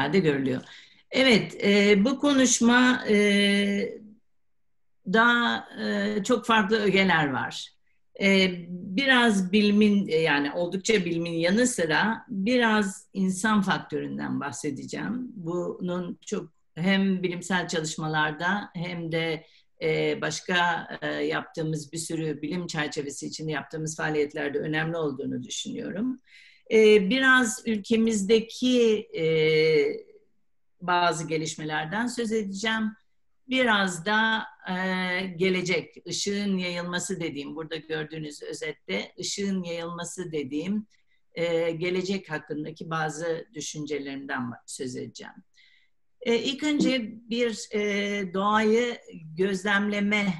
herhalde görülüyor. Evet, e, bu konuşma e, daha e, çok farklı ögeler var. E, biraz bilimin yani oldukça bilimin yanı sıra biraz insan faktöründen bahsedeceğim. Bunun çok hem bilimsel çalışmalarda hem de e, başka e, yaptığımız bir sürü bilim çerçevesi içinde yaptığımız faaliyetlerde önemli olduğunu düşünüyorum. E, biraz ülkemizdeki bazı gelişmelerden söz edeceğim. Biraz da gelecek, ışığın yayılması dediğim, burada gördüğünüz özette ışığın yayılması dediğim gelecek hakkındaki bazı düşüncelerimden söz edeceğim. E, ilk önce bir e, doğayı gözlemleme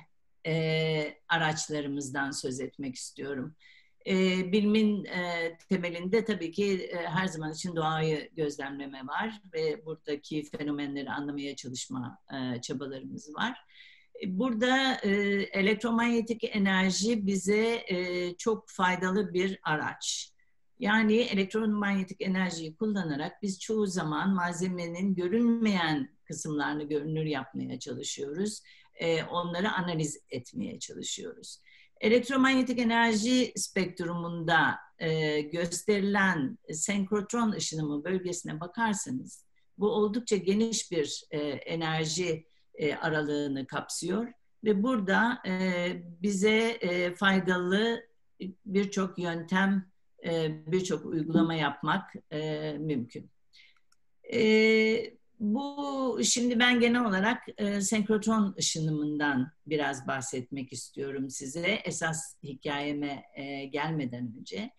e, araçlarımızdan söz etmek istiyorum. E, bilimin e, temelinde tabii ki e, her zaman için doğayı gözlemleme var ve buradaki fenomenleri anlamaya çalışma e, çabalarımız var. E, burada e, elektromanyetik enerji bize e, çok faydalı bir araç. Yani elektromanyetik enerjiyi kullanarak biz çoğu zaman malzemenin görünmeyen kısımlarını görünür yapmaya çalışıyoruz. Ee, onları analiz etmeye çalışıyoruz. Elektromanyetik enerji spektrumunda e, gösterilen senkrotron ışınımı bölgesine bakarsanız bu oldukça geniş bir e, enerji e, aralığını kapsıyor ve burada e, bize e, faydalı birçok yöntem e, birçok uygulama yapmak e, mümkün. E, bu şimdi ben genel olarak e, senkrotron ışınımından biraz bahsetmek istiyorum size. Esas hikayeme e, gelmeden önce.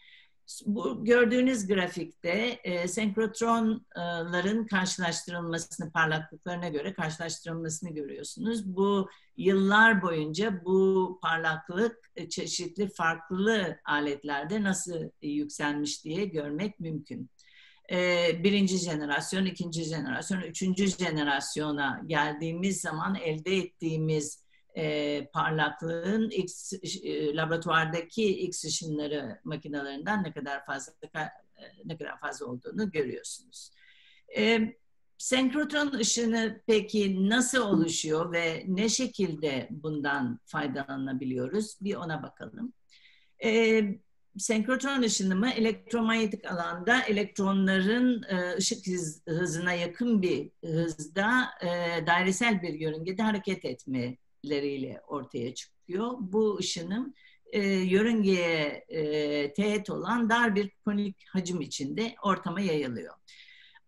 Bu gördüğünüz grafikte e, senkrotronların karşılaştırılmasını, parlaklıklarına göre karşılaştırılmasını görüyorsunuz. Bu yıllar boyunca bu parlaklık e, çeşitli farklı aletlerde nasıl yükselmiş diye görmek mümkün. E, birinci jenerasyon, ikinci jenerasyon, üçüncü jenerasyona geldiğimiz zaman elde ettiğimiz e, parlaklığın X, e, laboratuvardaki X ışınları makinelerinden ne kadar fazla e, ne kadar fazla olduğunu görüyorsunuz. E, senkrotron ışını peki nasıl oluşuyor ve ne şekilde bundan faydalanabiliyoruz? Bir ona bakalım. E, senkrotron ışınımı elektromanyetik alanda elektronların e, ışık hız, hızına yakın bir hızda e, dairesel bir yörüngede hareket etme leriyle ortaya çıkıyor. Bu ışının e, yörüngeye e, teğet olan dar bir konik hacim içinde ortama yayılıyor.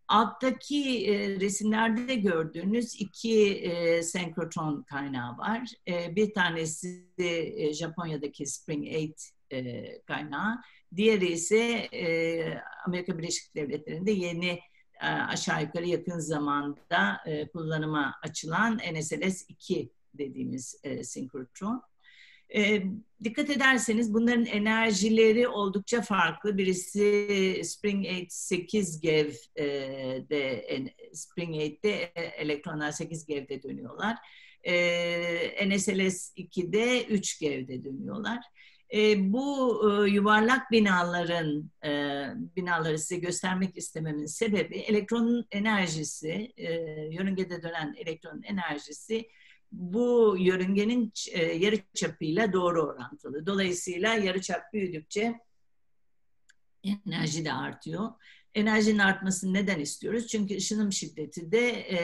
Alttaki e, resimlerde gördüğünüz iki e, senkrotron kaynağı var. E, bir tanesi e, Japonya'daki Spring 8 e, kaynağı. Diğeri ise e, Amerika Birleşik Devletleri'nde yeni e, aşağı yukarı yakın zamanda e, kullanıma açılan NSLS 2 dediğimiz e, sinkrotron. E, dikkat ederseniz bunların enerjileri oldukça farklı. Birisi Spring 8 8 GeV e, Spring 8'de e, elektronlar 8 GeV'de dönüyorlar. E, NSLS 2'de 3 GeV'de dönüyorlar. E, bu e, yuvarlak binaların e, binaları size göstermek istememin sebebi elektronun enerjisi, e, yörüngede dönen elektronun enerjisi bu yörüngenin e, yarı çapıyla doğru orantılı. Dolayısıyla yarı çap büyüdükçe enerji de artıyor. Enerjinin artmasını neden istiyoruz? Çünkü ışınım şiddeti de e,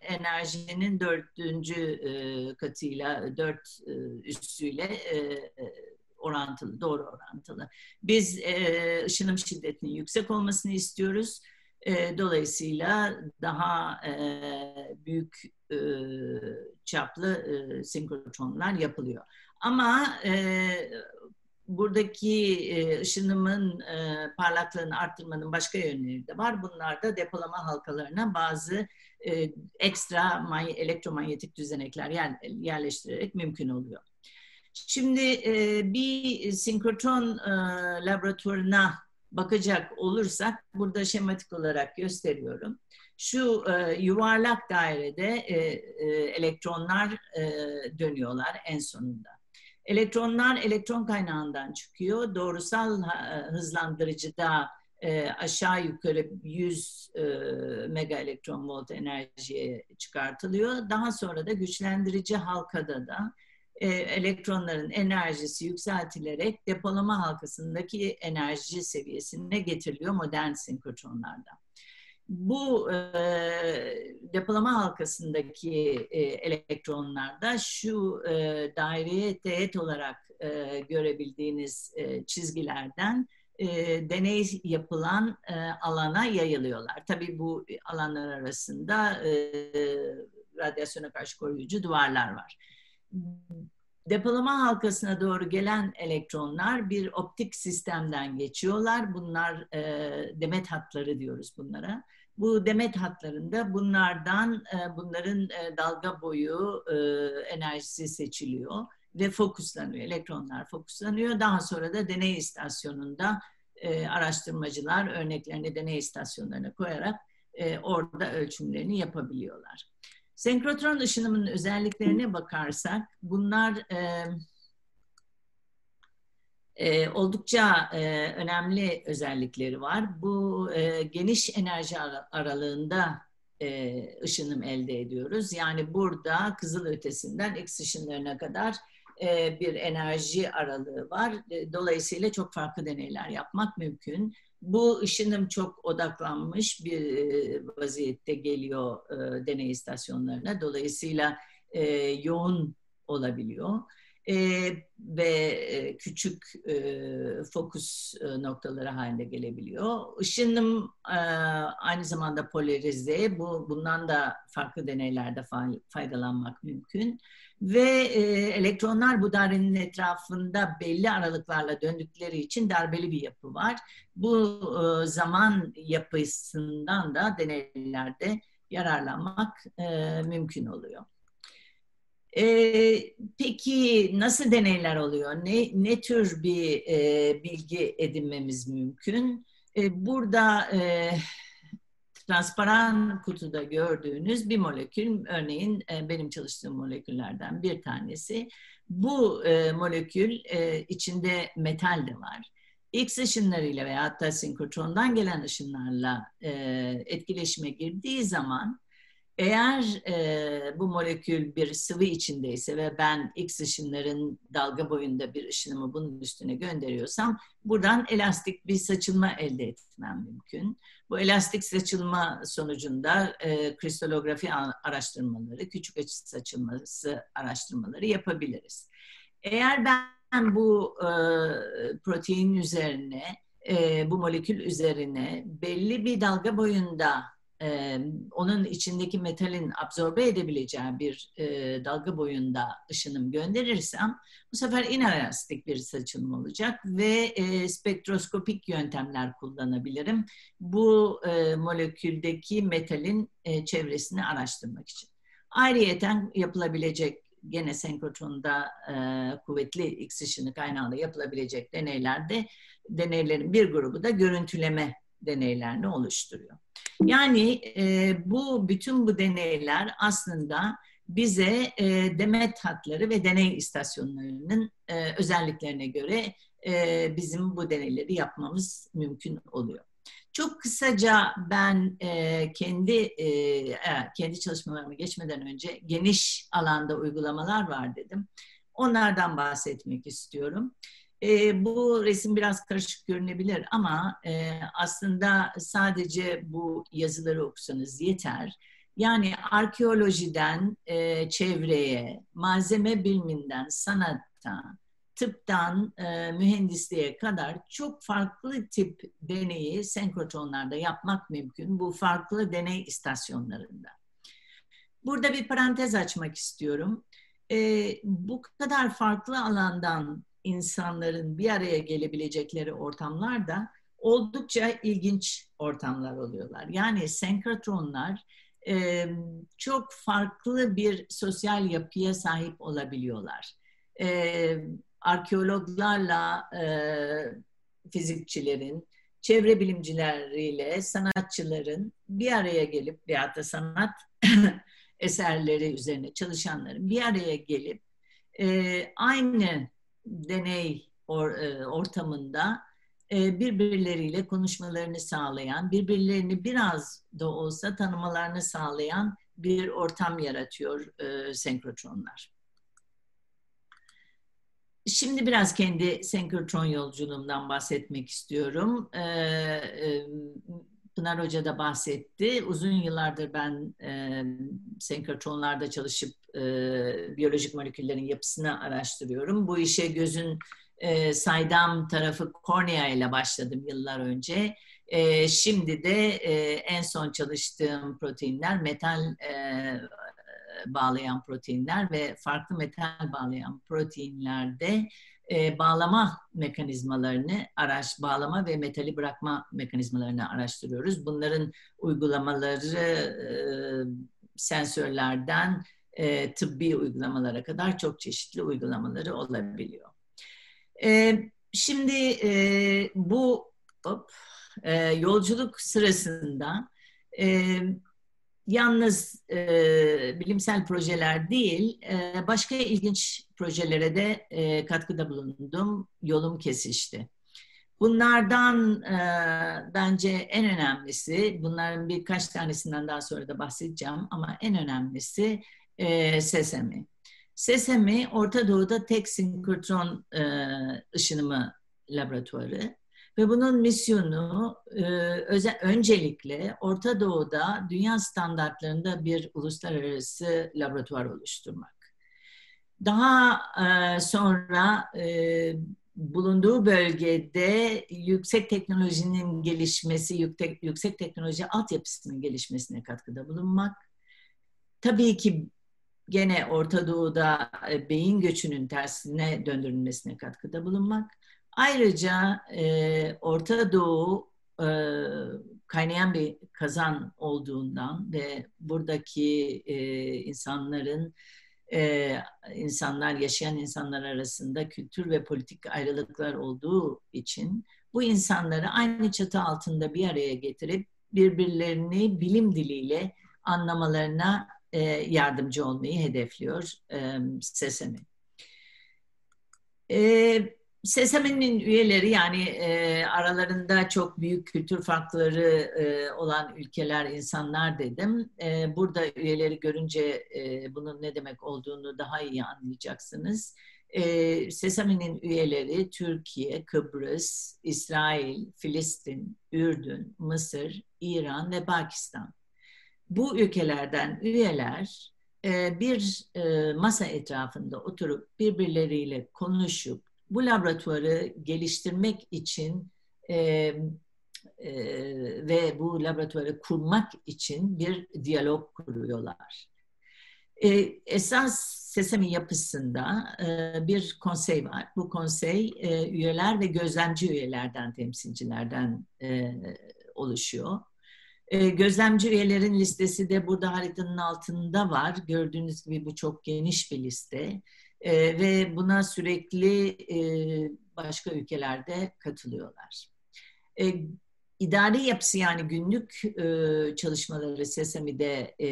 enerjinin dördüncü e, katıyla, dört e, üssüyle e, orantılı, doğru orantılı. Biz e, ışınım şiddetinin yüksek olmasını istiyoruz. E, dolayısıyla daha e, büyük e, çaplı e, sinkrotronlar yapılıyor. Ama e, buradaki e, ışınımın e, parlaklığını arttırmanın başka yönleri de var. Bunlar da depolama halkalarına bazı e, ekstra elektromanyetik düzenekler yer, yerleştirerek mümkün oluyor. Şimdi e, bir sinkrotron e, laboratuvarına bakacak olursak burada şematik olarak gösteriyorum. Şu e, yuvarlak dairede e, e, elektronlar e, dönüyorlar en sonunda. Elektronlar elektron kaynağından çıkıyor. Doğrusal e, hızlandırıcıda e, aşağı yukarı 100 e, mega elektron volt enerjiye çıkartılıyor. Daha sonra da güçlendirici halkada da e, elektronların enerjisi yükseltilerek depolama halkasındaki enerji seviyesine getiriliyor modern sinkrotronlarda. Bu e, depolama halkasındaki e, elektronlarda şu e, daireye teğet olarak e, görebildiğiniz e, çizgilerden e, deney yapılan e, alana yayılıyorlar. Tabii bu alanlar arasında e, radyasyona karşı koruyucu duvarlar var. Depolama halkasına doğru gelen elektronlar bir optik sistemden geçiyorlar. Bunlar e, demet hatları diyoruz bunlara. Bu demet hatlarında bunlardan e, bunların e, dalga boyu e, enerjisi seçiliyor ve fokuslanıyor. Elektronlar fokuslanıyor. Daha sonra da deney istasyonunda e, araştırmacılar örneklerini deney istasyonlarına koyarak e, orada ölçümlerini yapabiliyorlar. Senkrotron ışınımının özelliklerine bakarsak bunlar e, e, oldukça e, önemli özellikleri var. Bu e, geniş enerji aralığında e, ışınım elde ediyoruz. Yani burada kızıl ötesinden X ışınlarına kadar e, bir enerji aralığı var. E, dolayısıyla çok farklı deneyler yapmak mümkün. Bu ışınım çok odaklanmış bir e, vaziyette geliyor deney istasyonlarına. Dolayısıyla yoğun olabiliyor e, ve e, küçük e, fokus e, noktaları haline gelebiliyor. Işınım e, aynı zamanda polarize, bu bundan da farklı deneylerde faydalanmak mümkün. Ve e, elektronlar bu dairenin etrafında belli aralıklarla döndükleri için darbeli bir yapı var. Bu e, zaman yapısından da deneylerde yararlanmak e, mümkün oluyor. E, peki nasıl deneyler oluyor? Ne, ne tür bir e, bilgi edinmemiz mümkün? E, burada e, transparan kutuda gördüğünüz bir molekül, örneğin e, benim çalıştığım moleküllerden bir tanesi. Bu e, molekül e, içinde metal de var. X ışınlarıyla veya hatta sinkrotrondan gelen ışınlarla etkileşime girdiği zaman eğer e, bu molekül bir sıvı içindeyse ve ben X ışınların dalga boyunda bir ışınımı bunun üstüne gönderiyorsam buradan elastik bir saçılma elde etmem mümkün. Bu elastik saçılma sonucunda e, kristalografi araştırmaları, küçük açı saçılması araştırmaları yapabiliriz. Eğer ben bu e, protein üzerine, e, bu molekül üzerine belli bir dalga boyunda e, onun içindeki metalin absorbe edebileceği bir e, dalga boyunda ışınım gönderirsem bu sefer inelastik bir saçılma olacak ve e, spektroskopik yöntemler kullanabilirim. Bu e, moleküldeki metalin e, çevresini araştırmak için. Ayrıyeten yapılabilecek gene senkrotronda e, kuvvetli X ışını kaynağında yapılabilecek deneylerde deneylerin bir grubu da görüntüleme deneylerini oluşturuyor. Yani e, bu bütün bu deneyler aslında bize e, demet hatları ve deney istasyonlarının e, özelliklerine göre e, bizim bu deneyleri yapmamız mümkün oluyor. Çok kısaca ben e, kendi e, kendi çalışmalarıma geçmeden önce geniş alanda uygulamalar var dedim. Onlardan bahsetmek istiyorum. E, bu resim biraz karışık görünebilir ama e, aslında sadece bu yazıları okusanız yeter. Yani arkeolojiden e, çevreye, malzeme biliminden sanata, tıptan e, mühendisliğe kadar çok farklı tip deneyi senkrotronlarda yapmak mümkün bu farklı deney istasyonlarında. Burada bir parantez açmak istiyorum. E, bu kadar farklı alandan insanların bir araya gelebilecekleri ortamlar da oldukça ilginç ortamlar oluyorlar. Yani senkrotronlar e, çok farklı bir sosyal yapıya sahip olabiliyorlar. E, arkeologlarla e, fizikçilerin, çevre bilimcileriyle sanatçıların bir araya gelip veyahut da sanat eserleri üzerine çalışanların bir araya gelip e, aynı deney or, e, ortamında e, birbirleriyle konuşmalarını sağlayan, birbirlerini biraz da olsa tanımalarını sağlayan bir ortam yaratıyor e, senkrotronlar. Şimdi biraz kendi senkrotron yolculuğumdan bahsetmek istiyorum. Ee, Pınar Hoca da bahsetti. Uzun yıllardır ben e, senkrotronlarda çalışıp e, biyolojik moleküllerin yapısını araştırıyorum. Bu işe gözün e, saydam tarafı kornea ile başladım yıllar önce. E, şimdi de e, en son çalıştığım proteinler metal e, bağlayan proteinler ve farklı metal bağlayan proteinlerde e, bağlama mekanizmalarını araş bağlama ve metali bırakma mekanizmalarını araştırıyoruz. Bunların uygulamaları e, sensörlerden e, tıbbi uygulamalara kadar çok çeşitli uygulamaları olabiliyor. E, şimdi e, bu hop, e, yolculuk sırasında e, yalnız e, bilimsel projeler değil, e, başka ilginç projelere de e, katkıda bulundum. Yolum kesişti. Bunlardan e, bence en önemlisi, bunların birkaç tanesinden daha sonra da bahsedeceğim ama en önemlisi e, Sesemi. Sesemi Orta Doğu'da tek sinkrotron e, ışınımı laboratuvarı. Ve bunun misyonu e, özel, öncelikle Orta Doğu'da dünya standartlarında bir uluslararası laboratuvar oluşturmak. Daha e, sonra e, bulunduğu bölgede yüksek teknolojinin gelişmesi, yüksek, yüksek teknoloji altyapısının gelişmesine katkıda bulunmak. Tabii ki gene Orta Doğu'da beyin göçünün tersine döndürülmesine katkıda bulunmak Ayrıca e, Orta Doğu e, kaynayan bir kazan olduğundan ve buradaki e, insanların e, insanlar yaşayan insanlar arasında kültür ve politik ayrılıklar olduğu için bu insanları aynı çatı altında bir araya getirip birbirlerini bilim diliyle anlamalarına e, yardımcı olmayı hedefliyor e, Sesemi. E, Sesami'nin üyeleri yani e, aralarında çok büyük kültür farkları e, olan ülkeler, insanlar dedim. E, burada üyeleri görünce e, bunun ne demek olduğunu daha iyi anlayacaksınız. E, Sesami'nin üyeleri Türkiye, Kıbrıs, İsrail, Filistin, Ürdün, Mısır, İran ve Pakistan. Bu ülkelerden üyeler e, bir e, masa etrafında oturup birbirleriyle konuşup bu laboratuvarı geliştirmek için e, e, ve bu laboratuvarı kurmak için bir diyalog kuruyorlar. E, esas Sesemi yapısında e, bir konsey var. Bu konsey e, üyeler ve gözlemci üyelerden, temsilcilerden e, oluşuyor. E, gözlemci üyelerin listesi de burada haritanın altında var. Gördüğünüz gibi bu çok geniş bir liste e, ve buna sürekli e, başka ülkelerde katılıyorlar. E, idari yapısı yani günlük e, çalışmaları SESAMİ'de e,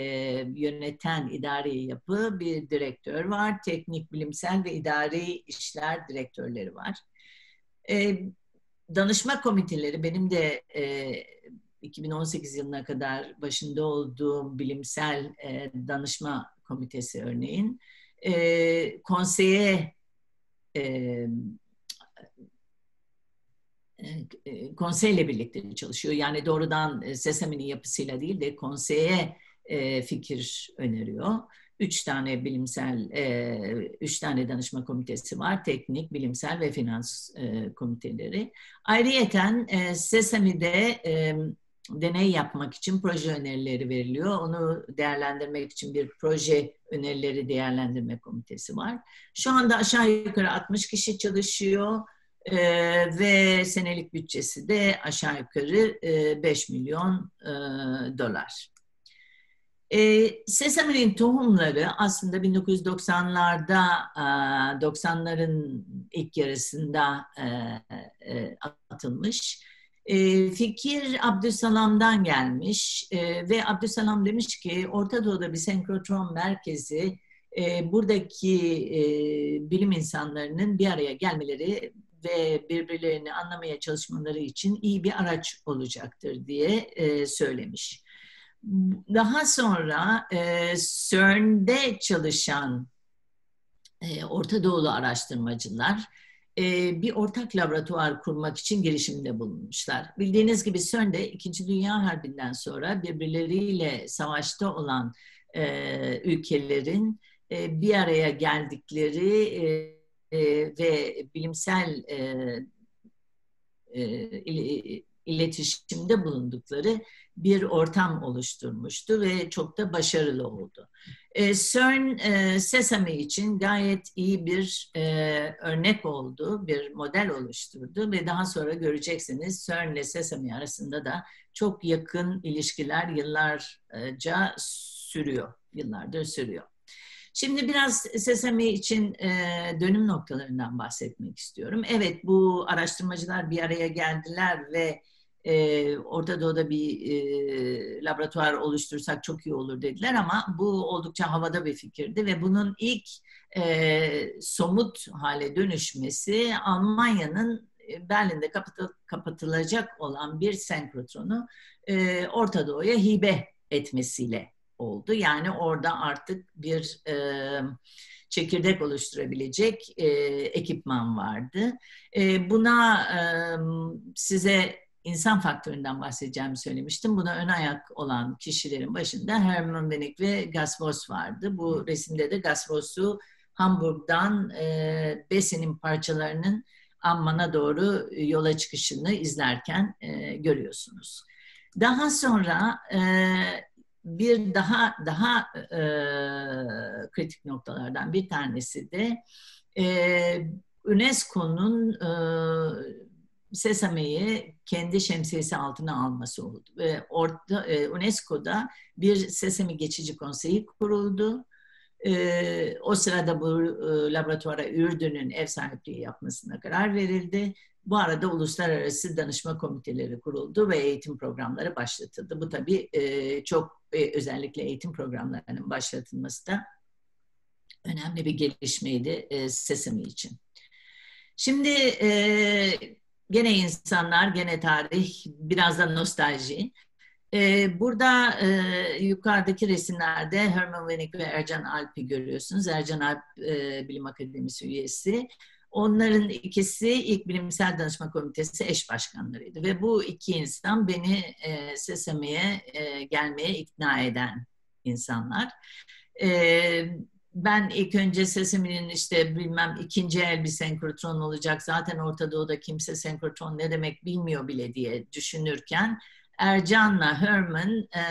yöneten idari yapı bir direktör var. Teknik, bilimsel ve idari işler direktörleri var. E, danışma komiteleri benim de e, 2018 yılına kadar başında olduğum bilimsel e, danışma komitesi örneğin e, konseye e, e, konseyle birlikte çalışıyor. Yani doğrudan e, SESAMİ'nin yapısıyla değil de konseye e, fikir öneriyor. Üç tane bilimsel, e, üç tane danışma komitesi var. Teknik, bilimsel ve finans e, komiteleri. Ayrıyeten e, SESAMİ'de e, deney yapmak için proje önerileri veriliyor. Onu değerlendirmek için bir proje önerileri değerlendirme komitesi var. Şu anda aşağı yukarı 60 kişi çalışıyor e, ve senelik bütçesi de aşağı yukarı e, 5 milyon e, dolar. E, Sesame'nin tohumları aslında 1990'larda, 90'ların ilk yarısında e, e, atılmış e, fikir Abdüsalam'dan gelmiş e, ve Abdüsalam demiş ki Orta Doğu'da bir senkrotron merkezi e, buradaki bilim insanlarının bir araya gelmeleri ve birbirlerini anlamaya çalışmaları için iyi bir araç olacaktır diye söylemiş. Daha sonra CERN'de çalışan Orta Doğulu araştırmacılar e, bir ortak laboratuvar kurmak için girişimde bulunmuşlar. Bildiğiniz gibi CERN'de İkinci Dünya Harbi'nden sonra birbirleriyle savaşta olan e, ülkelerin e, bir araya geldikleri e, e, ve bilimsel e, e, iletişimde bulundukları bir ortam oluşturmuştu ve çok da başarılı oldu. E, CERN Sesame için gayet iyi bir e, örnek oldu, bir model oluşturdu ve daha sonra göreceksiniz CERN ile Sesame arasında da çok yakın ilişkiler yıllarca sürüyor, yıllardır sürüyor. Şimdi biraz Sesame için e, dönüm noktalarından bahsetmek istiyorum. Evet bu araştırmacılar bir araya geldiler ve e, Orta Doğu'da bir e, laboratuvar oluştursak çok iyi olur dediler ama bu oldukça havada bir fikirdi ve bunun ilk e, somut hale dönüşmesi Almanya'nın Berlin'de kapatıl, kapatılacak olan bir senkrotronu e, Orta Doğu'ya hibe etmesiyle oldu. Yani orada artık bir e, çekirdek oluşturabilecek e, ekipman vardı. E, buna e, size insan faktöründen bahsedeceğimi söylemiştim. Buna ön ayak olan kişilerin başında Hermann Wenig ve Gus Voss vardı. Bu resimde de Gus Voss'u Hamburg'dan e, Besse'nin parçalarının Amman'a doğru yola çıkışını izlerken e, görüyorsunuz. Daha sonra e, bir daha daha e, kritik noktalardan bir tanesi de e, UNESCO'nun e, Sesame'yi kendi şemsiyesi altına alması oldu. Ve orta, e, UNESCO'da bir Sesame Geçici Konseyi kuruldu. E, o sırada bu e, laboratuvara Ürdün'ün ev sahipliği yapmasına karar verildi. Bu arada uluslararası danışma komiteleri kuruldu ve eğitim programları başlatıldı. Bu tabii e, çok e, özellikle eğitim programlarının başlatılması da önemli bir gelişmeydi e, Sesame için. Şimdi e, gene insanlar, gene tarih, biraz da nostalji. Ee, burada e, yukarıdaki resimlerde Herman Wenig ve Ercan Alp'i görüyorsunuz. Ercan Alp e, Bilim Akademisi üyesi. Onların ikisi ilk bilimsel danışma komitesi eş başkanlarıydı ve bu iki insan beni e, Sesame'ye e, gelmeye ikna eden insanlar. E, ben ilk önce Sesame'nin işte bilmem ikinci el bir senkrotron olacak. Zaten Orta Doğu'da kimse senkrotron ne demek bilmiyor bile diye düşünürken Ercan'la Herman e,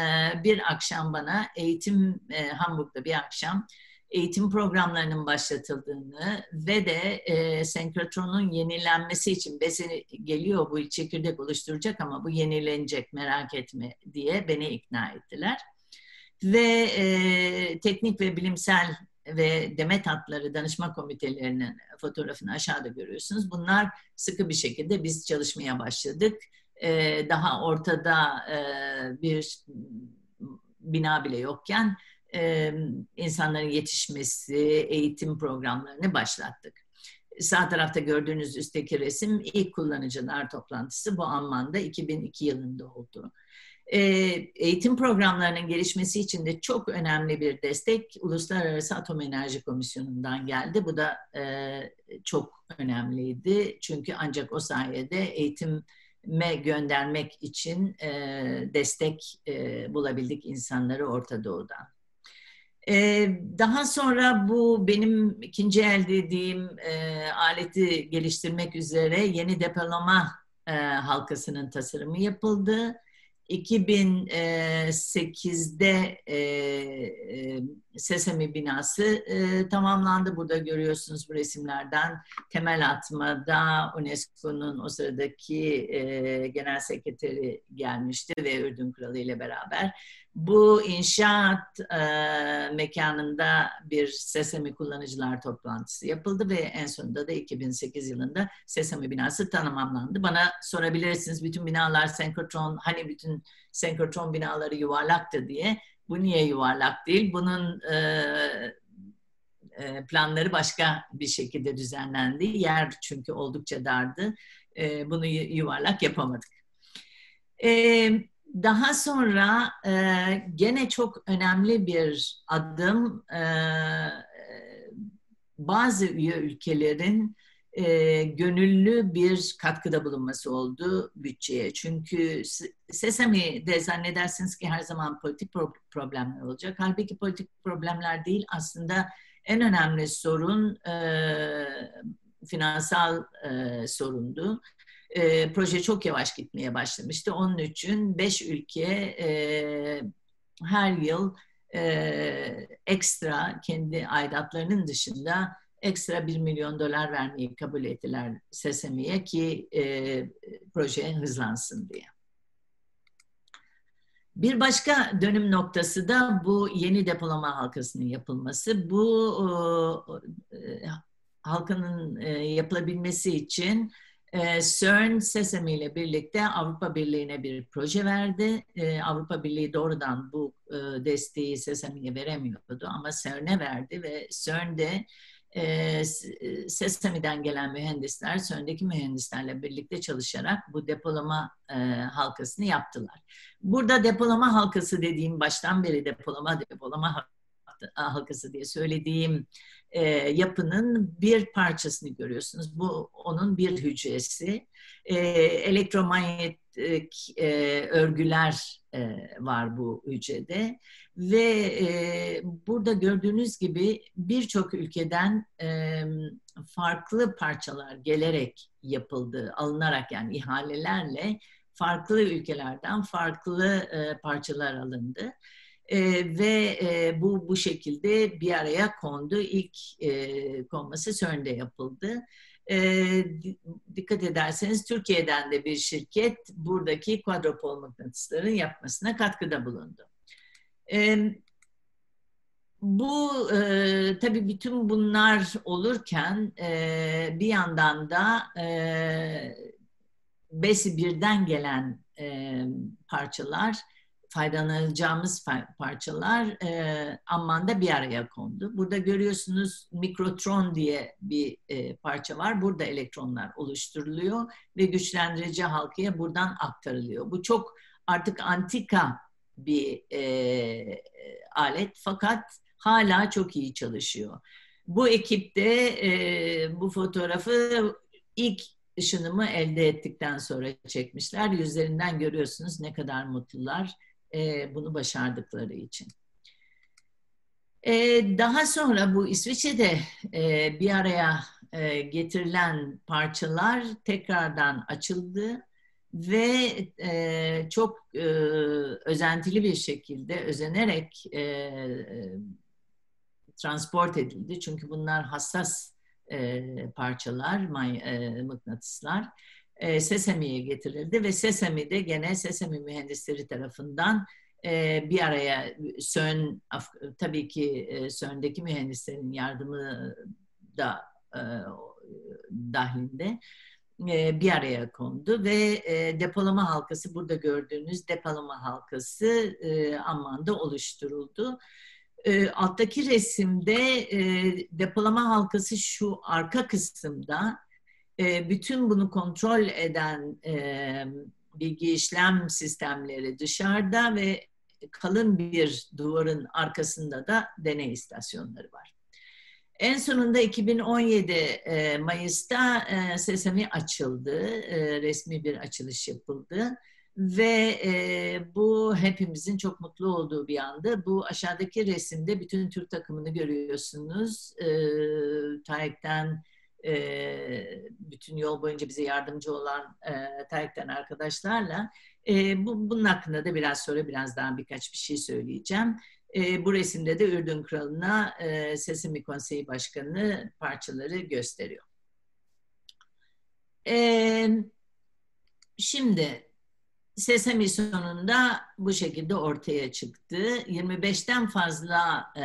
bir akşam bana eğitim e, Hamburg'da bir akşam eğitim programlarının başlatıldığını ve de e, senkrotronun yenilenmesi için besini geliyor bu çekirdek oluşturacak ama bu yenilenecek merak etme diye beni ikna ettiler. Ve e, teknik ve bilimsel ve demet hatları danışma komitelerinin fotoğrafını aşağıda görüyorsunuz. Bunlar sıkı bir şekilde biz çalışmaya başladık. E, daha ortada e, bir bina bile yokken e, insanların yetişmesi, eğitim programlarını başlattık. Sağ tarafta gördüğünüz üstteki resim ilk kullanıcılar toplantısı bu Amman'da 2002 yılında oldu. E, eğitim programlarının gelişmesi için de çok önemli bir destek Uluslararası Atom Enerji Komisyonu'ndan geldi. Bu da e, çok önemliydi. Çünkü ancak o sayede eğitime göndermek için e, destek e, bulabildik insanları Orta Doğu'dan. Ee, daha sonra bu benim ikinci el dediğim aleti geliştirmek üzere yeni depolama halkasının tasarımı yapıldı. 2008'de e, Sesame binası e, tamamlandı. Burada görüyorsunuz bu resimlerden. Temel atmada UNESCO'nun o sıradaki e, genel sekreteri gelmişti ve Ürdün Kralı ile beraber. Bu inşaat e, mekanında bir Sesame kullanıcılar toplantısı yapıldı ve en sonunda da 2008 yılında Sesame binası tamamlandı. Bana sorabilirsiniz bütün binalar senkrotron, hani bütün senkrotron binaları yuvarlaktı diye. Bu niye yuvarlak değil? Bunun e, e, planları başka bir şekilde düzenlendi. Yer çünkü oldukça dardı. E, bunu yuvarlak yapamadık. E, daha sonra e, gene çok önemli bir adım e, bazı üye ülkelerin e, gönüllü bir katkıda bulunması oldu bütçeye. Çünkü Sesami'de zannedersiniz ki her zaman politik problemler olacak. Halbuki politik problemler değil aslında en önemli sorun e, finansal e, sorundu. E, proje çok yavaş gitmeye başlamıştı. Onun için beş ülke e, her yıl e, ekstra kendi aidatlarının dışında ekstra 1 milyon dolar vermeyi kabul ettiler Sesami'ye ki e, proje hızlansın diye. Bir başka dönüm noktası da bu yeni depolama halkasının yapılması. Bu e, halkanın e, yapılabilmesi için e, CERN Sesame ile birlikte Avrupa Birliği'ne bir proje verdi. E, Avrupa Birliği doğrudan bu e, desteği Sesame'ye veremiyordu ama CERN'e verdi ve CERN de e, e, Sesami'den gelen mühendisler, CERN'deki mühendislerle birlikte çalışarak bu depolama e, halkasını yaptılar. Burada depolama halkası dediğim baştan beri depolama depolama halkası diye söylediğim e, yapının bir parçasını görüyorsunuz. Bu onun bir hücresi. E, elektromanyetik e, örgüler e, var bu hücrede ve e, burada gördüğünüz gibi birçok ülkeden e, farklı parçalar gelerek yapıldı, alınarak yani ihalelerle farklı ülkelerden farklı e, parçalar alındı. E, ve e, bu bu şekilde bir araya kondu. İlk e, konması CERN'de yapıldı. E, dikkat ederseniz Türkiye'den de bir şirket buradaki quadrupol mıknatısların yapmasına katkıda bulundu. E, bu e, tabii bütün bunlar olurken e, bir yandan da e, BES'i birden gelen e, parçalar faydalanacağımız parçalar e, Amman'da bir araya kondu. Burada görüyorsunuz mikrotron diye bir e, parça var. Burada elektronlar oluşturuluyor ve güçlendirici halkaya buradan aktarılıyor. Bu çok artık antika bir e, alet fakat hala çok iyi çalışıyor. Bu ekipte e, bu fotoğrafı ilk ışınımı elde ettikten sonra çekmişler. Yüzlerinden görüyorsunuz ne kadar mutlular e, bunu başardıkları için. E, daha sonra bu İsviçre'de e, bir araya e, getirilen parçalar tekrardan açıldı ve e, çok e, özentili bir şekilde özenerek e, transport edildi. Çünkü bunlar hassas e, parçalar, may, e, mıknatıslar e, Sesami'ye getirildi ve Sesami'de gene Sesami mühendisleri tarafından e, bir araya CERN, tabii ki e, CERN'deki mühendislerin yardımı da e, dahilinde e, bir araya kondu ve e, depolama halkası burada gördüğünüz depolama halkası e, Amman'da oluşturuldu. Alttaki resimde depolama halkası şu arka kısımda e, bütün bunu kontrol eden e, bilgi işlem sistemleri dışarıda ve kalın bir duvarın arkasında da deney istasyonları var. En sonunda 2017 e, Mayıs'ta Sesami açıldı, resmi bir açılış yapıldı ve bu hepimizin çok mutlu olduğu bir anda. Bu aşağıdaki resimde bütün Türk takımını görüyorsunuz. Tarek'ten e, bütün yol boyunca bize yardımcı olan e, Tarik'ten arkadaşlarla e, bu, bunun hakkında da biraz sonra biraz daha birkaç bir şey söyleyeceğim. E, bu resimde de Ürdün Kralı'na e, Sesimi Konseyi Başkanı parçaları gösteriyor. E, şimdi Sesame sonunda bu şekilde ortaya çıktı. 25'ten fazla e,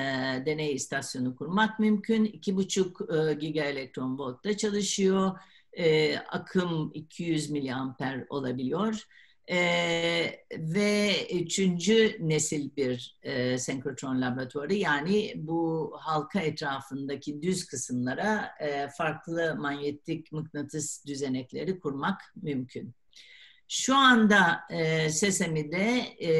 deney istasyonu kurmak mümkün. 2,5 e, giga elektron voltta çalışıyor. E, akım 200 miliamper olabiliyor. E, ve üçüncü nesil bir e, senkrotron laboratuvarı yani bu halka etrafındaki düz kısımlara e, farklı manyetik mıknatıs düzenekleri kurmak mümkün. Şu anda e, Sesami'de e,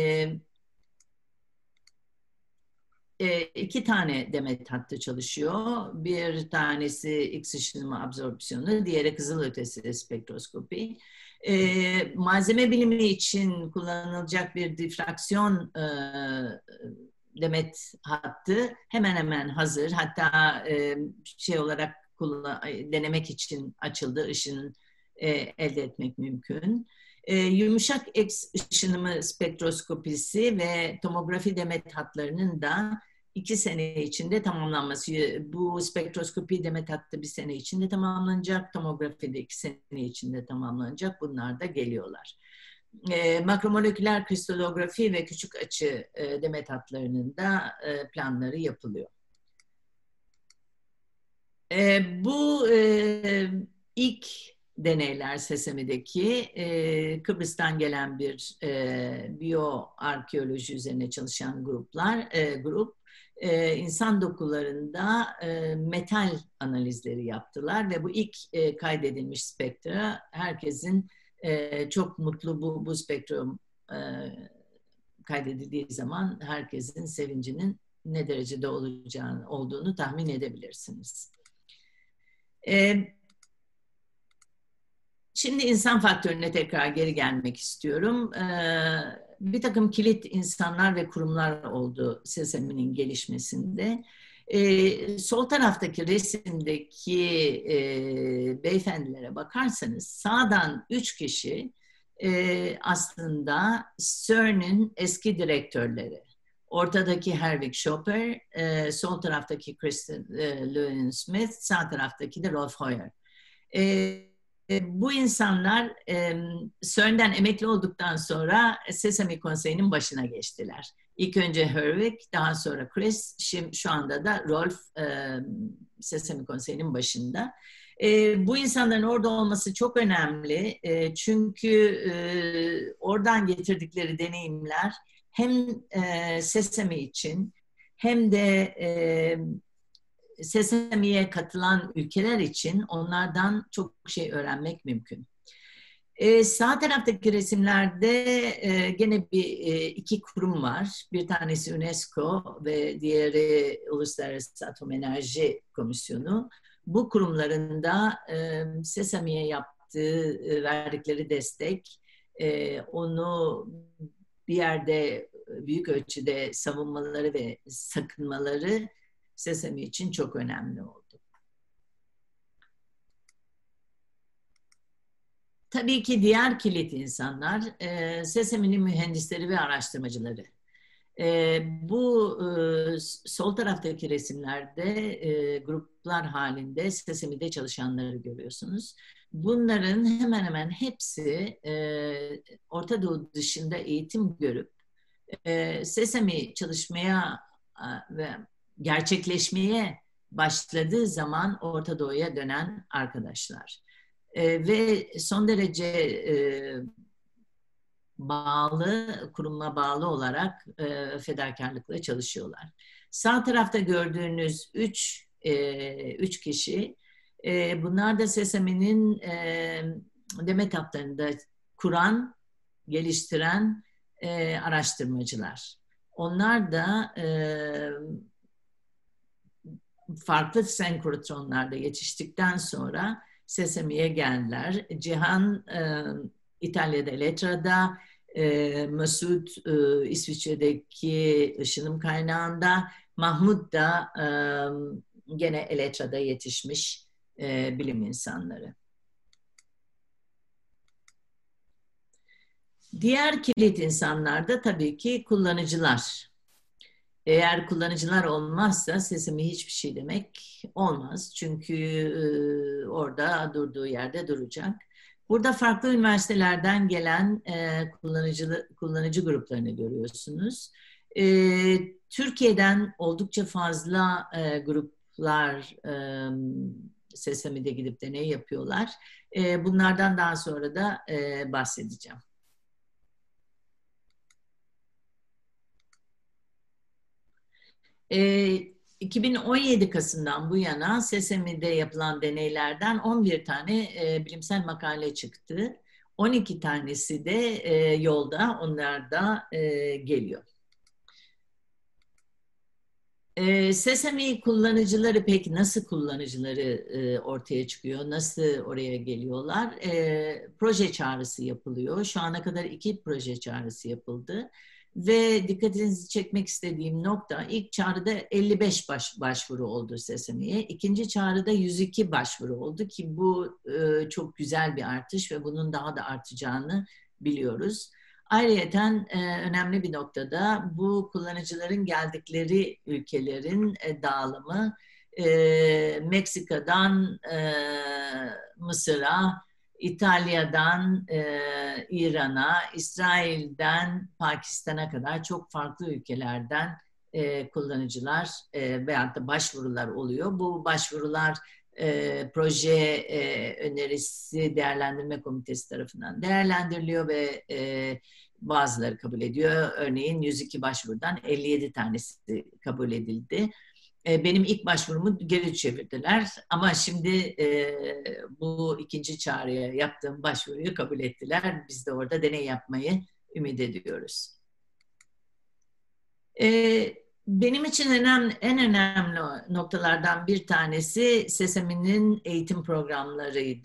e, iki tane demet hattı çalışıyor. Bir tanesi X ışınımı absorpsiyonu, diğeri kızılötesi spektroskopi. E, malzeme bilimi için kullanılacak bir difraksiyon e, demet hattı hemen hemen hazır. Hatta e, şey olarak kullan, denemek için açıldı. Işın e, elde etmek mümkün. E, yumuşak X ışınımı spektroskopisi ve tomografi demet hatlarının da iki sene içinde tamamlanması. Bu spektroskopi demet hattı bir sene içinde tamamlanacak, tomografi de iki sene içinde tamamlanacak. Bunlar da geliyorlar. E, makromoleküler kristalografi ve küçük açı e, demet hatlarının da e, planları yapılıyor. E, bu e, ilk deneyler Sesami'deki e, Kıbrıs'tan gelen bir e, biyoarkeoloji üzerine çalışan gruplar e, grup e, insan dokularında e, metal analizleri yaptılar ve bu ilk e, kaydedilmiş spektra herkesin e, çok mutlu bu, bu spektrum e, kaydedildiği zaman herkesin sevincinin ne derecede olacağını olduğunu tahmin edebilirsiniz. E, Şimdi insan faktörüne tekrar geri gelmek istiyorum. Ee, bir takım kilit insanlar ve kurumlar oldu Sesami'nin gelişmesinde. Ee, sol taraftaki resimdeki e, beyefendilere bakarsanız sağdan üç kişi e, aslında CERN'in eski direktörleri. Ortadaki Herwig Schopper, e, sol taraftaki Kristen e, Lewin Smith, sağ taraftaki de Rolf Hoyer. E, e, bu insanlar e, emekli olduktan sonra Sesame Konseyi'nin başına geçtiler. İlk önce Herwig, daha sonra Chris, şimdi şu anda da Rolf e, Sesame Konseyi'nin başında. E, bu insanların orada olması çok önemli e, çünkü e, oradan getirdikleri deneyimler hem e, Sesame için hem de Sesami'ye katılan ülkeler için onlardan çok şey öğrenmek mümkün. Ee, sağ taraftaki resimlerde e, gene bir e, iki kurum var. Bir tanesi UNESCO ve diğeri Uluslararası Atom Enerji Komisyonu. Bu kurumların da e, Sesami'ye yaptığı, e, verdikleri destek, e, onu bir yerde büyük ölçüde savunmaları ve sakınmaları Sesame için çok önemli oldu. Tabii ki diğer kilit insanlar e, Sesame'nin mühendisleri ve araştırmacıları. E, bu e, sol taraftaki resimlerde e, gruplar halinde Sesame'de çalışanları görüyorsunuz. Bunların hemen hemen hepsi e, Orta Doğu dışında eğitim görüp e, Sesame çalışmaya ve gerçekleşmeye başladığı zaman Orta Doğu'ya dönen arkadaşlar. E, ve son derece e, bağlı, kuruma bağlı olarak e, fedakarlıkla çalışıyorlar. Sağ tarafta gördüğünüz üç, e, üç kişi, e, bunlar da Sesami'nin e, demet haplarında kuran, geliştiren e, araştırmacılar. Onlar da e, farklı senkrotronlarda yetiştikten sonra Sesami'ye geldiler. Cihan e, İtalya'da Elettra'da, e, Mesut e, İsviçre'deki ışınım kaynağında, Mahmut da e, gene Elettra'da yetişmiş e, bilim insanları. Diğer kilit insanlar da tabii ki kullanıcılar. Eğer kullanıcılar olmazsa sesimi hiçbir şey demek olmaz. Çünkü e, orada durduğu yerde duracak. Burada farklı üniversitelerden gelen e, kullanıcı, kullanıcı gruplarını görüyorsunuz. E, Türkiye'den oldukça fazla e, gruplar e, Sesami'de gidip deney yapıyorlar. E, bunlardan daha sonra da e, bahsedeceğim. E, 2017 Kasım'dan bu yana SESEMİ'de yapılan deneylerden 11 tane e, bilimsel makale çıktı. 12 tanesi de e, yolda, onlar da e, geliyor. E, Sesame kullanıcıları peki nasıl kullanıcıları e, ortaya çıkıyor? Nasıl oraya geliyorlar? E, proje çağrısı yapılıyor. Şu ana kadar iki proje çağrısı yapıldı. Ve dikkatinizi çekmek istediğim nokta ilk çağrıda 55 baş, başvuru oldu Sesame'ye. İkinci çağrıda 102 başvuru oldu ki bu e, çok güzel bir artış ve bunun daha da artacağını biliyoruz. Ayrıca e, önemli bir noktada bu kullanıcıların geldikleri ülkelerin e, dağılımı e, Meksika'dan e, Mısır'a, İtalya'dan e, İran'a, İsrail'den Pakistan'a kadar çok farklı ülkelerden e, kullanıcılar e, veyahut da başvurular oluyor. Bu başvurular e, proje e, önerisi değerlendirme komitesi tarafından değerlendiriliyor ve e, bazıları kabul ediyor. Örneğin 102 başvurudan 57 tanesi kabul edildi. E, benim ilk başvurumu geri çevirdiler ama şimdi e, bu ikinci çağrıya yaptığım başvuruyu kabul ettiler. Biz de orada deney yapmayı ümit ediyoruz. E, benim için önemli, en önemli noktalardan bir tanesi SESEM'in eğitim programlarıydı.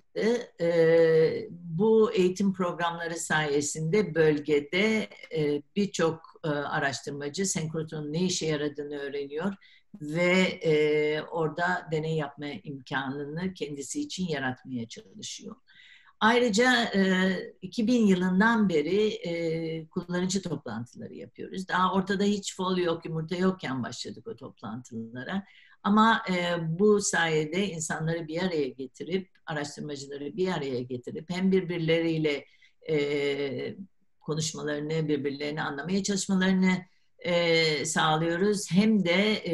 Ee, bu eğitim programları sayesinde bölgede e, birçok e, araştırmacı senkrotronun ne işe yaradığını öğreniyor ve e, orada deney yapma imkanını kendisi için yaratmaya çalışıyor. Ayrıca e, 2000 yılından beri e, kullanıcı toplantıları yapıyoruz. Daha ortada hiç fol yok, yumurta yokken başladık o toplantılara. Ama e, bu sayede insanları bir araya getirip, araştırmacıları bir araya getirip hem birbirleriyle e, konuşmalarını, birbirlerini anlamaya çalışmalarını e, sağlıyoruz. Hem de e,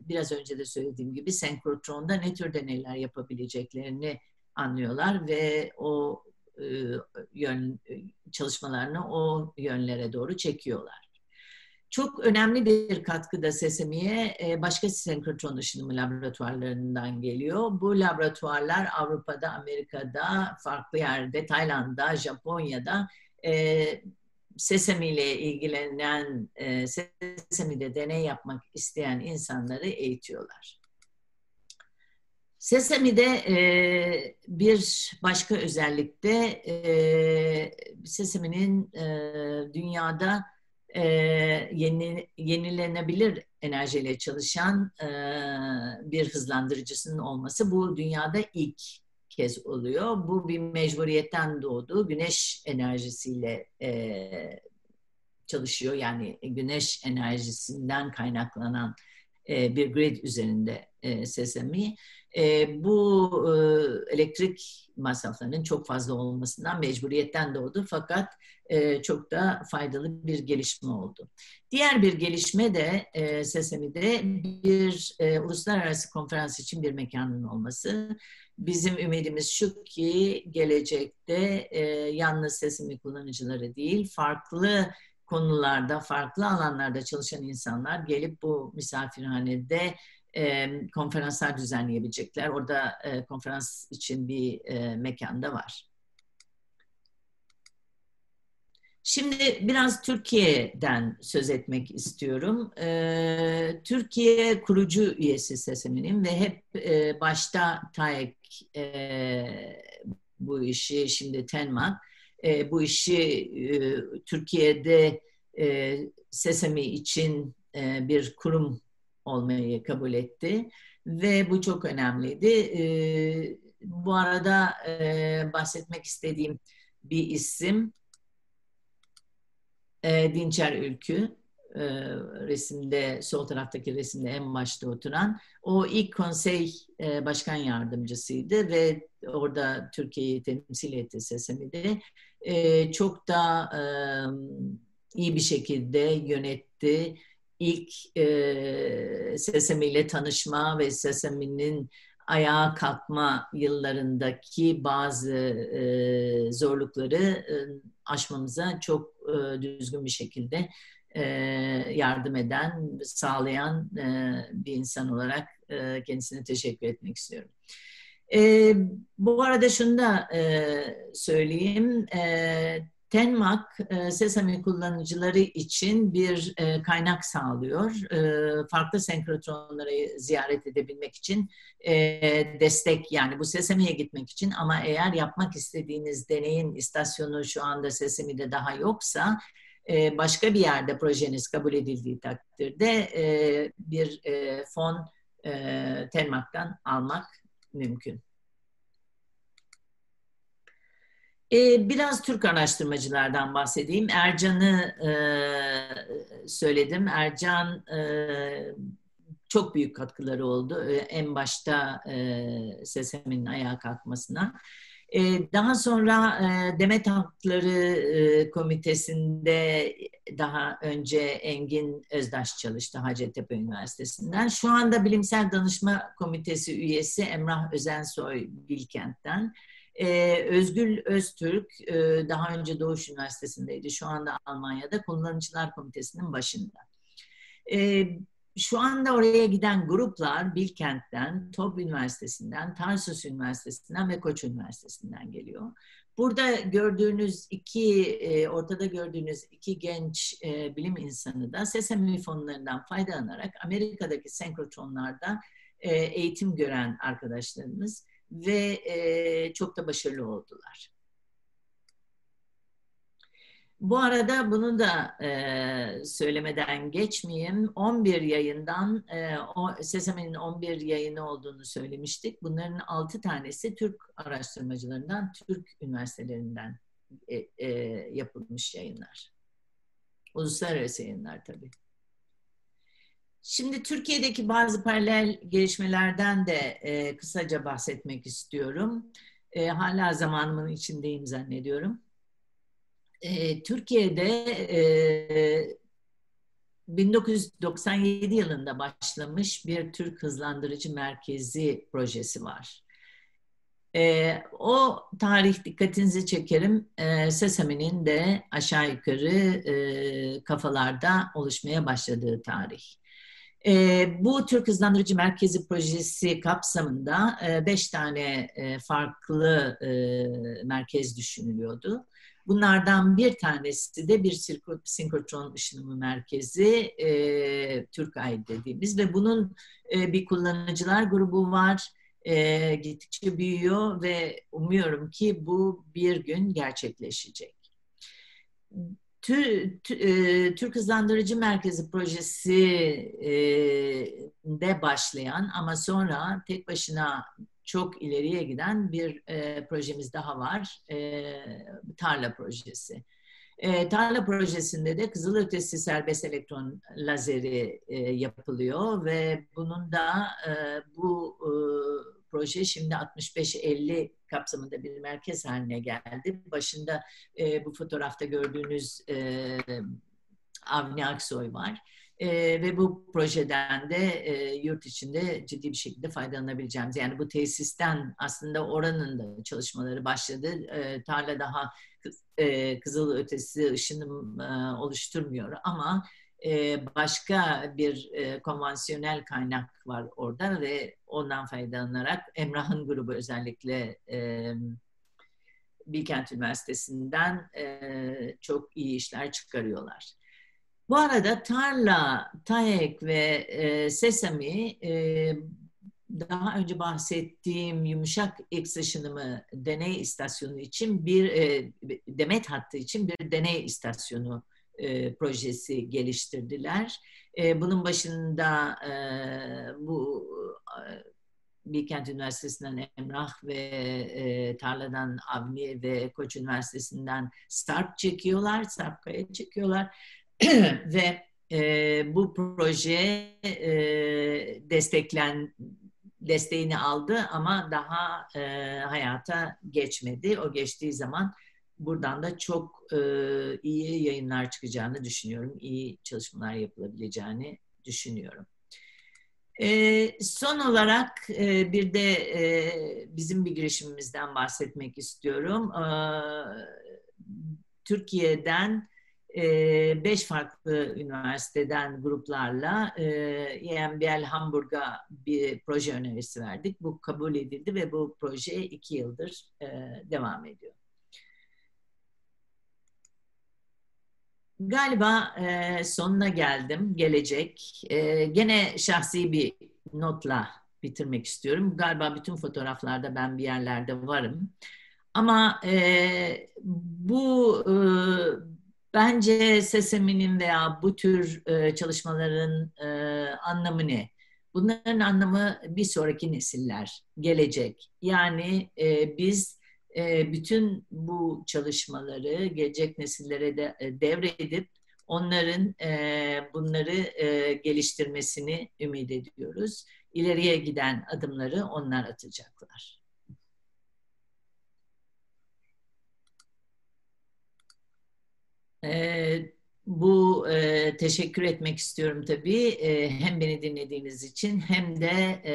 biraz önce de söylediğim gibi senkrotronda ne tür deneyler yapabileceklerini anlıyorlar ve o e, yön çalışmalarını o yönlere doğru çekiyorlar. Çok önemli bir katkı da Sesemi'ye e, başka senkrotron ışınımı laboratuvarlarından geliyor. Bu laboratuvarlar Avrupa'da, Amerika'da, farklı yerde, Tayland'da, Japonya'da e, Sesemi ile ilgilenen, e, Sesemi'de deney yapmak isteyen insanları eğitiyorlar. Sesami'de e, bir başka özellikte e, Sesami'nin e, dünyada e, yeni, yenilenebilir enerjiyle çalışan e, bir hızlandırıcısının olması bu dünyada ilk kez oluyor. Bu bir mecburiyetten doğdu. Güneş enerjisiyle e, çalışıyor. Yani güneş enerjisinden kaynaklanan e, bir grid üzerinde e, Sesame. E, bu e, elektrik masraflarının çok fazla olmasından mecburiyetten doğdu fakat e, çok da faydalı bir gelişme oldu. Diğer bir gelişme de e, Sesame'de bir e, uluslararası konferans için bir mekanın olması. Bizim ümidimiz şu ki gelecekte e, yalnız Sesame kullanıcıları değil, farklı konularda, farklı alanlarda çalışan insanlar gelip bu misafirhanede e, konferanslar düzenleyebilecekler. Orada e, konferans için bir e, mekanda var. Şimdi biraz Türkiye'den söz etmek istiyorum. Ee, Türkiye kurucu üyesi SESEM'inin ve hep e, başta TAEK e, bu işi, şimdi TENMAK e, bu işi Türkiye'de e, SESEMI için bir kurum olmayı kabul etti ve bu çok önemliydi. Bu arada bahsetmek istediğim bir isim e, Dinçer Ülkü e, resimde sol taraftaki resimde en başta oturan o ilk konsey e, başkan yardımcısıydı ve orada Türkiye'yi temsil etti Sesami'de e, çok da e, iyi bir şekilde yönetti. İlk e, Sesame ile tanışma ve Sesame'nin ayağa kalkma yıllarındaki bazı e, zorlukları e, aşmamıza çok e, düzgün bir şekilde e, yardım eden, sağlayan e, bir insan olarak e, kendisine teşekkür etmek istiyorum. E, bu arada şunu da e, söyleyeyim. E, Tenmak, e, Sesame kullanıcıları için bir e, kaynak sağlıyor. E, farklı senkrotronları ziyaret edebilmek için destek yani bu Sesame'ye gitmek için ama eğer yapmak istediğiniz deneyin istasyonu şu anda Sesame'de daha yoksa başka bir yerde projeniz kabul edildiği takdirde bir fon Tenmak'tan almak mümkün. Ee, biraz Türk araştırmacılardan bahsedeyim. Ercan'ı e, söyledim. Ercan e, çok büyük katkıları oldu. E, en başta e, SESEM'in ayağa kalkmasına. E, daha sonra e, Demet Hakları Komitesi'nde daha önce Engin Özdaş çalıştı Hacettepe Üniversitesi'nden. Şu anda Bilimsel Danışma Komitesi üyesi Emrah Özensoy Bilkent'ten. Özgül Öztürk daha önce Doğuş Üniversitesi'ndeydi. Şu anda Almanya'da Kullanıcılar Komitesi'nin başında. Şu anda oraya giden gruplar Bilkent'ten, Top Üniversitesi'nden, Tarsus Üniversitesi'nden ve Koç Üniversitesi'nden geliyor. Burada gördüğünüz iki, ortada gördüğünüz iki genç bilim insanı da sesemi fonlarından faydalanarak Amerika'daki senkrotronlarda eğitim gören arkadaşlarımız ve e, çok da başarılı oldular. Bu arada bunu da e, söylemeden geçmeyeyim. 11 yayından, e, o, Sesame'nin 11 yayını olduğunu söylemiştik. Bunların 6 tanesi Türk araştırmacılarından, Türk üniversitelerinden e, e, yapılmış yayınlar. Uluslararası yayınlar tabii. Şimdi Türkiye'deki bazı paralel gelişmelerden de e, kısaca bahsetmek istiyorum. E, hala zamanımın içindeyim zannediyorum. E, Türkiye'de e, 1997 yılında başlamış bir Türk Hızlandırıcı Merkezi projesi var. E, o tarih dikkatinizi çekerim. E, Sesame'nin de aşağı yukarı e, kafalarda oluşmaya başladığı tarih. E, bu Türk Hızlandırıcı Merkezi Projesi kapsamında e, beş tane e, farklı e, merkez düşünülüyordu. Bunlardan bir tanesi de bir sinkroton ışınımı merkezi, e, TÜRKAY dediğimiz ve bunun e, bir kullanıcılar grubu var. E, gittikçe büyüyor ve umuyorum ki bu bir gün gerçekleşecek. Türk Hızlandırıcı Merkezi projesi de başlayan ama sonra tek başına çok ileriye giden bir e, projemiz daha var. E, tarla projesi. E, tarla projesinde de kızılötesi serbest elektron lazeri e, yapılıyor ve bunun da e, bu e, proje şimdi 65-50 kapsamında bir merkez haline geldi. Başında e, bu fotoğrafta gördüğünüz e, Avni Aksoy var. E, ve bu projeden de e, yurt içinde ciddi bir şekilde faydalanabileceğimiz. Yani bu tesisten aslında oranın da çalışmaları başladı. E, tarla daha e, kızıl ötesi ışınım e, oluşturmuyor ama başka bir konvansiyonel kaynak var orada ve ondan faydalanarak Emrah'ın grubu özellikle Bilkent Üniversitesi'nden çok iyi işler çıkarıyorlar. Bu arada Tarla, Tayek ve e, Sesame e, daha önce bahsettiğim yumuşak X ışınımı deney istasyonu için bir demet hattı için bir deney istasyonu e, projesi geliştirdiler. E, bunun başında e, bu e, Bilkent Üniversitesi'nden Emrah ve e, Tarla'dan Avni ve Koç Üniversitesi'nden Sarp çekiyorlar, Sarp Kaya çekiyorlar ve e, bu proje e, desteklen desteğini aldı ama daha e, hayata geçmedi. O geçtiği zaman buradan da çok e, iyi yayınlar çıkacağını düşünüyorum. İyi çalışmalar yapılabileceğini düşünüyorum. E, son olarak e, bir de e, bizim bir girişimimizden bahsetmek istiyorum. E, Türkiye'den e, beş farklı üniversiteden gruplarla e, EMBL Hamburg'a bir proje önerisi verdik. Bu kabul edildi ve bu proje iki yıldır e, devam ediyor. Galiba e, sonuna geldim, gelecek. E, gene şahsi bir notla bitirmek istiyorum. Galiba bütün fotoğraflarda ben bir yerlerde varım. Ama e, bu e, bence Sesemi'nin veya bu tür e, çalışmaların e, anlamı ne? Bunların anlamı bir sonraki nesiller, gelecek. Yani e, biz e, bütün bu çalışmaları gelecek nesillere de e, devredip onların e, bunları e, geliştirmesini ümit ediyoruz. İleriye giden adımları onlar atacaklar. E, bu e, teşekkür etmek istiyorum tabii. E, hem beni dinlediğiniz için hem de e,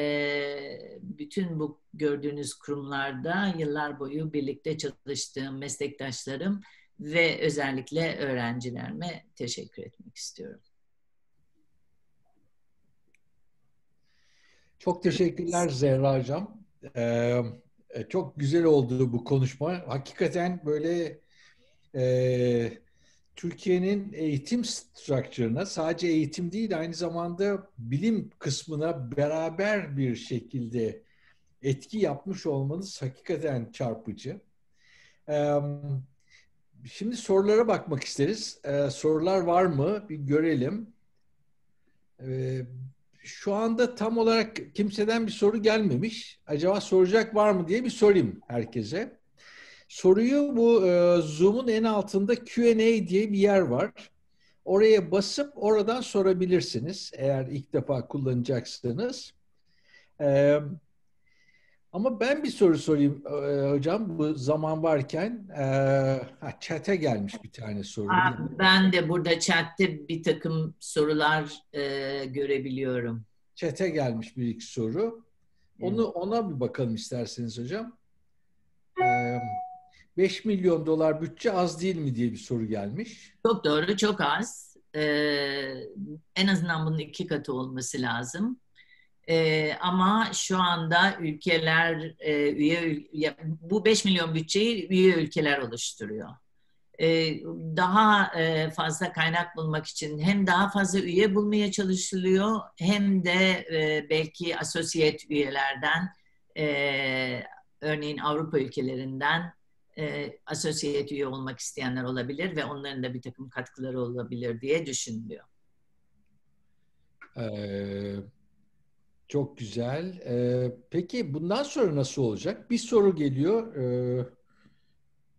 bütün bu gördüğünüz kurumlarda yıllar boyu birlikte çalıştığım meslektaşlarım ve özellikle öğrencilerime teşekkür etmek istiyorum. Çok teşekkürler Zehra Hocam. Ee, çok güzel oldu bu konuşma. Hakikaten böyle e, Türkiye'nin eğitim structure'ına sadece eğitim değil aynı zamanda bilim kısmına beraber bir şekilde etki yapmış olmanız hakikaten çarpıcı. Şimdi sorulara bakmak isteriz. Sorular var mı? Bir görelim. Şu anda tam olarak kimseden bir soru gelmemiş. Acaba soracak var mı diye bir sorayım herkese. Soruyu bu e, Zoom'un en altında Q&A diye bir yer var. Oraya basıp oradan sorabilirsiniz eğer ilk defa kullanacaksanız. E, ama ben bir soru sorayım e, hocam bu zaman varken. E, ha, chat'e gelmiş bir tane soru. Aa, ben de burada chat'te bir takım sorular e, görebiliyorum. Chat'e gelmiş bir iki soru. Onu ona bir bakalım isterseniz hocam. Evet. 5 milyon dolar bütçe az değil mi diye bir soru gelmiş. Çok doğru, çok az. Ee, en azından bunun iki katı olması lazım. Ee, ama şu anda ülkeler e, üye bu 5 milyon bütçeyi üye ülkeler oluşturuyor. Ee, daha e, fazla kaynak bulmak için hem daha fazla üye bulmaya çalışılıyor hem de e, belki asosyet üyelerden e, örneğin Avrupa ülkelerinden e, asosyet üye olmak isteyenler olabilir ve onların da bir takım katkıları olabilir diye düşünülüyor. Ee, çok güzel. Ee, peki bundan sonra nasıl olacak? Bir soru geliyor. Ee,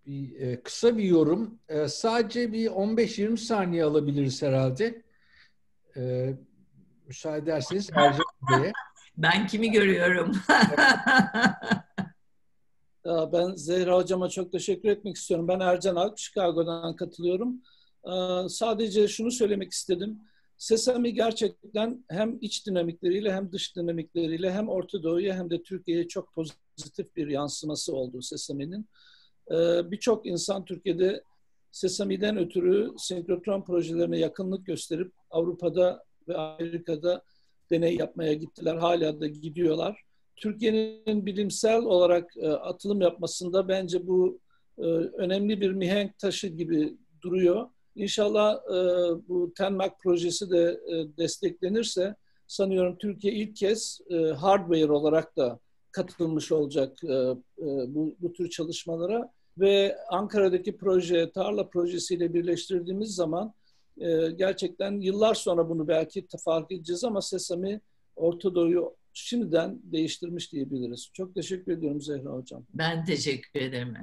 bir, e, kısa bir yorum. Ee, sadece bir 15-20 saniye alabiliriz herhalde. Ee, müsaade ederseniz Ercan Bey'e. Ben kimi görüyorum? Ben Zehra Hocam'a çok teşekkür etmek istiyorum. Ben Ercan Alp, Chicago'dan katılıyorum. Sadece şunu söylemek istedim. Sesami gerçekten hem iç dinamikleriyle hem dış dinamikleriyle hem Orta Doğu'ya hem de Türkiye'ye çok pozitif bir yansıması oldu Sesami'nin. Birçok insan Türkiye'de Sesami'den ötürü senkrotron projelerine yakınlık gösterip Avrupa'da ve Amerika'da deney yapmaya gittiler. Hala da gidiyorlar. Türkiye'nin bilimsel olarak e, atılım yapmasında bence bu e, önemli bir mihenk taşı gibi duruyor. İnşallah e, bu TENMAK projesi de desteklenirse sanıyorum Türkiye ilk kez hardware olarak da katılmış olacak bu, bu tür çalışmalara ve Ankara'daki proje, tarla projesiyle birleştirdiğimiz zaman gerçekten yıllar sonra bunu belki fark edeceğiz ama Sesami Orta Doğu'yu şimdiden değiştirmiş diyebiliriz. Çok teşekkür ediyorum Zehra Hocam. Ben teşekkür ederim.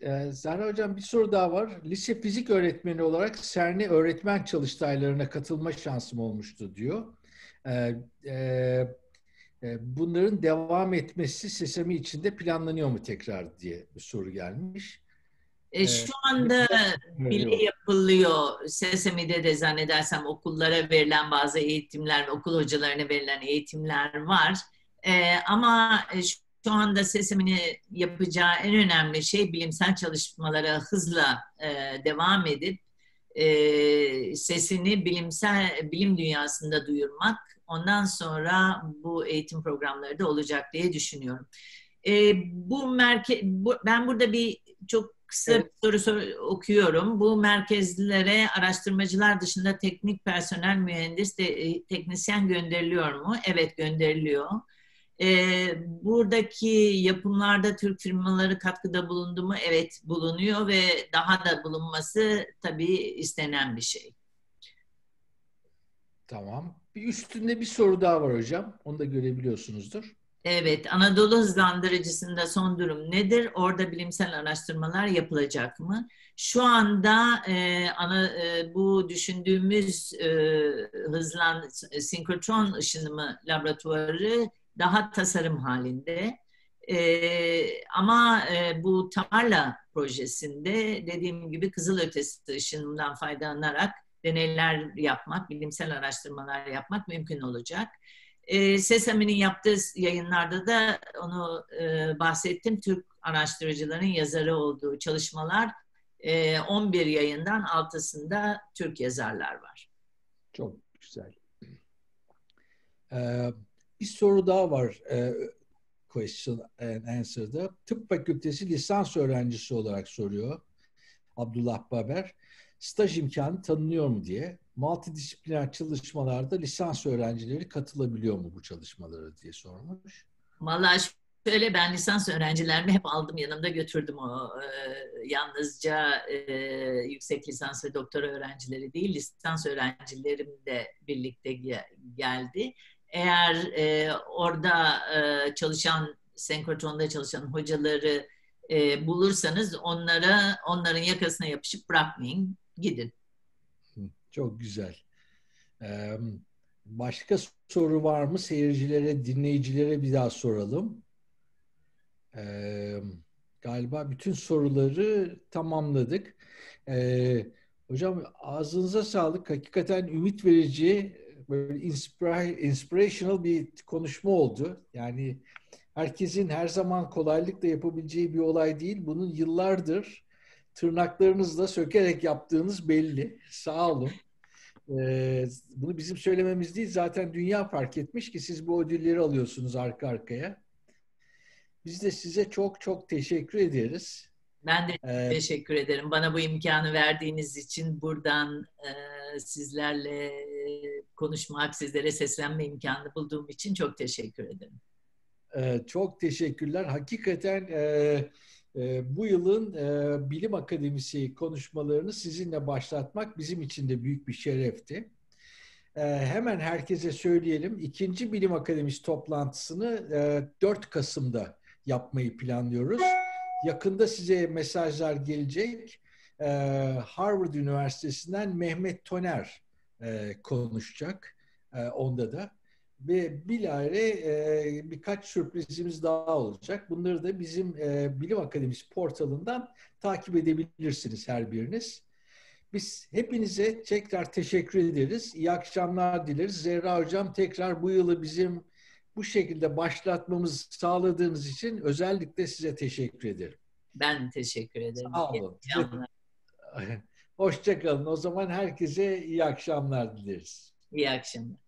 Ee, Zahra Hocam bir soru daha var. Lise fizik öğretmeni olarak CERN'e öğretmen çalıştaylarına katılma şansım olmuştu diyor. Ee, e, e, bunların devam etmesi Sesami içinde planlanıyor mu tekrar diye bir soru gelmiş. E, şu anda bile yapılıyor. Sesami'de de zannedersem okullara verilen bazı eğitimler okul hocalarına verilen eğitimler var. E, ama şu anda sesimini yapacağı en önemli şey bilimsel çalışmalara hızla e, devam edip e, sesini bilimsel bilim dünyasında duyurmak. Ondan sonra bu eğitim programları da olacak diye düşünüyorum. E, bu merke bu, ben burada bir çok kısa evet. bir soru sor, okuyorum. Bu merkezlere araştırmacılar dışında teknik personel, mühendis, de, e, teknisyen gönderiliyor mu? Evet gönderiliyor. E, buradaki yapımlarda Türk firmaları katkıda bulundu mu? Evet bulunuyor ve daha da bulunması tabii istenen bir şey. Tamam. Bir üstünde bir soru daha var hocam. Onu da görebiliyorsunuzdur. Evet, Anadolu hızlandırıcısında son durum nedir? Orada bilimsel araştırmalar yapılacak mı? Şu anda e, ana, e, bu düşündüğümüz e, hızlan sinkrotron ışınımı laboratuvarı daha tasarım halinde. E, ama e, bu tarla projesinde dediğim gibi kızılötesi ışınımdan faydalanarak deneyler yapmak, bilimsel araştırmalar yapmak mümkün olacak. E, yaptığı yayınlarda da onu e, bahsettim. Türk araştırıcıların yazarı olduğu çalışmalar e, 11 yayından altısında Türk yazarlar var. Çok güzel. Ee, bir soru daha var e, question and answer'da. Tıp fakültesi lisans öğrencisi olarak soruyor Abdullah Baber. Staj imkanı tanınıyor mu diye. Multidisipliner çalışmalarda lisans öğrencileri katılabiliyor mu bu çalışmalara diye sormuş. Vallahi şöyle ben lisans öğrencilerimi hep aldım yanımda götürdüm o e, yalnızca e, yüksek lisans ve doktora öğrencileri değil lisans öğrencilerim de birlikte geldi eğer e, orada e, çalışan, senkrotronda çalışan hocaları e, bulursanız onlara onların yakasına yapışıp bırakmayın, gidin. Çok güzel. Ee, başka soru var mı? Seyircilere, dinleyicilere bir daha soralım. Ee, galiba bütün soruları tamamladık. Ee, hocam ağzınıza sağlık. Hakikaten ümit verici böyle inspirational bir konuşma oldu. Yani herkesin her zaman kolaylıkla yapabileceği bir olay değil. Bunun yıllardır tırnaklarınızla sökerek yaptığınız belli. Sağ olun. Ee, bunu bizim söylememiz değil. Zaten dünya fark etmiş ki siz bu ödülleri alıyorsunuz arka arkaya. Biz de size çok çok teşekkür ederiz. Ben de ee, teşekkür ederim. Bana bu imkanı verdiğiniz için buradan e, sizlerle konuşmak, sizlere seslenme imkanı bulduğum için çok teşekkür ederim. E, çok teşekkürler. Hakikaten e, bu yılın e, Bilim Akademisi konuşmalarını sizinle başlatmak bizim için de büyük bir şerefti. E, hemen herkese söyleyelim. İkinci Bilim Akademisi toplantısını e, 4 Kasım'da yapmayı planlıyoruz. Yakında size mesajlar gelecek. Ee, Harvard Üniversitesi'nden Mehmet Toner e, konuşacak e, onda da. Ve bilahare e, birkaç sürprizimiz daha olacak. Bunları da bizim Bilim Akademisi portalından takip edebilirsiniz her biriniz. Biz hepinize tekrar teşekkür ederiz. İyi akşamlar dileriz. Zehra Hocam tekrar bu yılı bizim bu şekilde başlatmamızı sağladığınız için özellikle size teşekkür ederim. Ben teşekkür ederim. Sağ olun. Hoşçakalın. O zaman herkese iyi akşamlar dileriz. İyi akşamlar.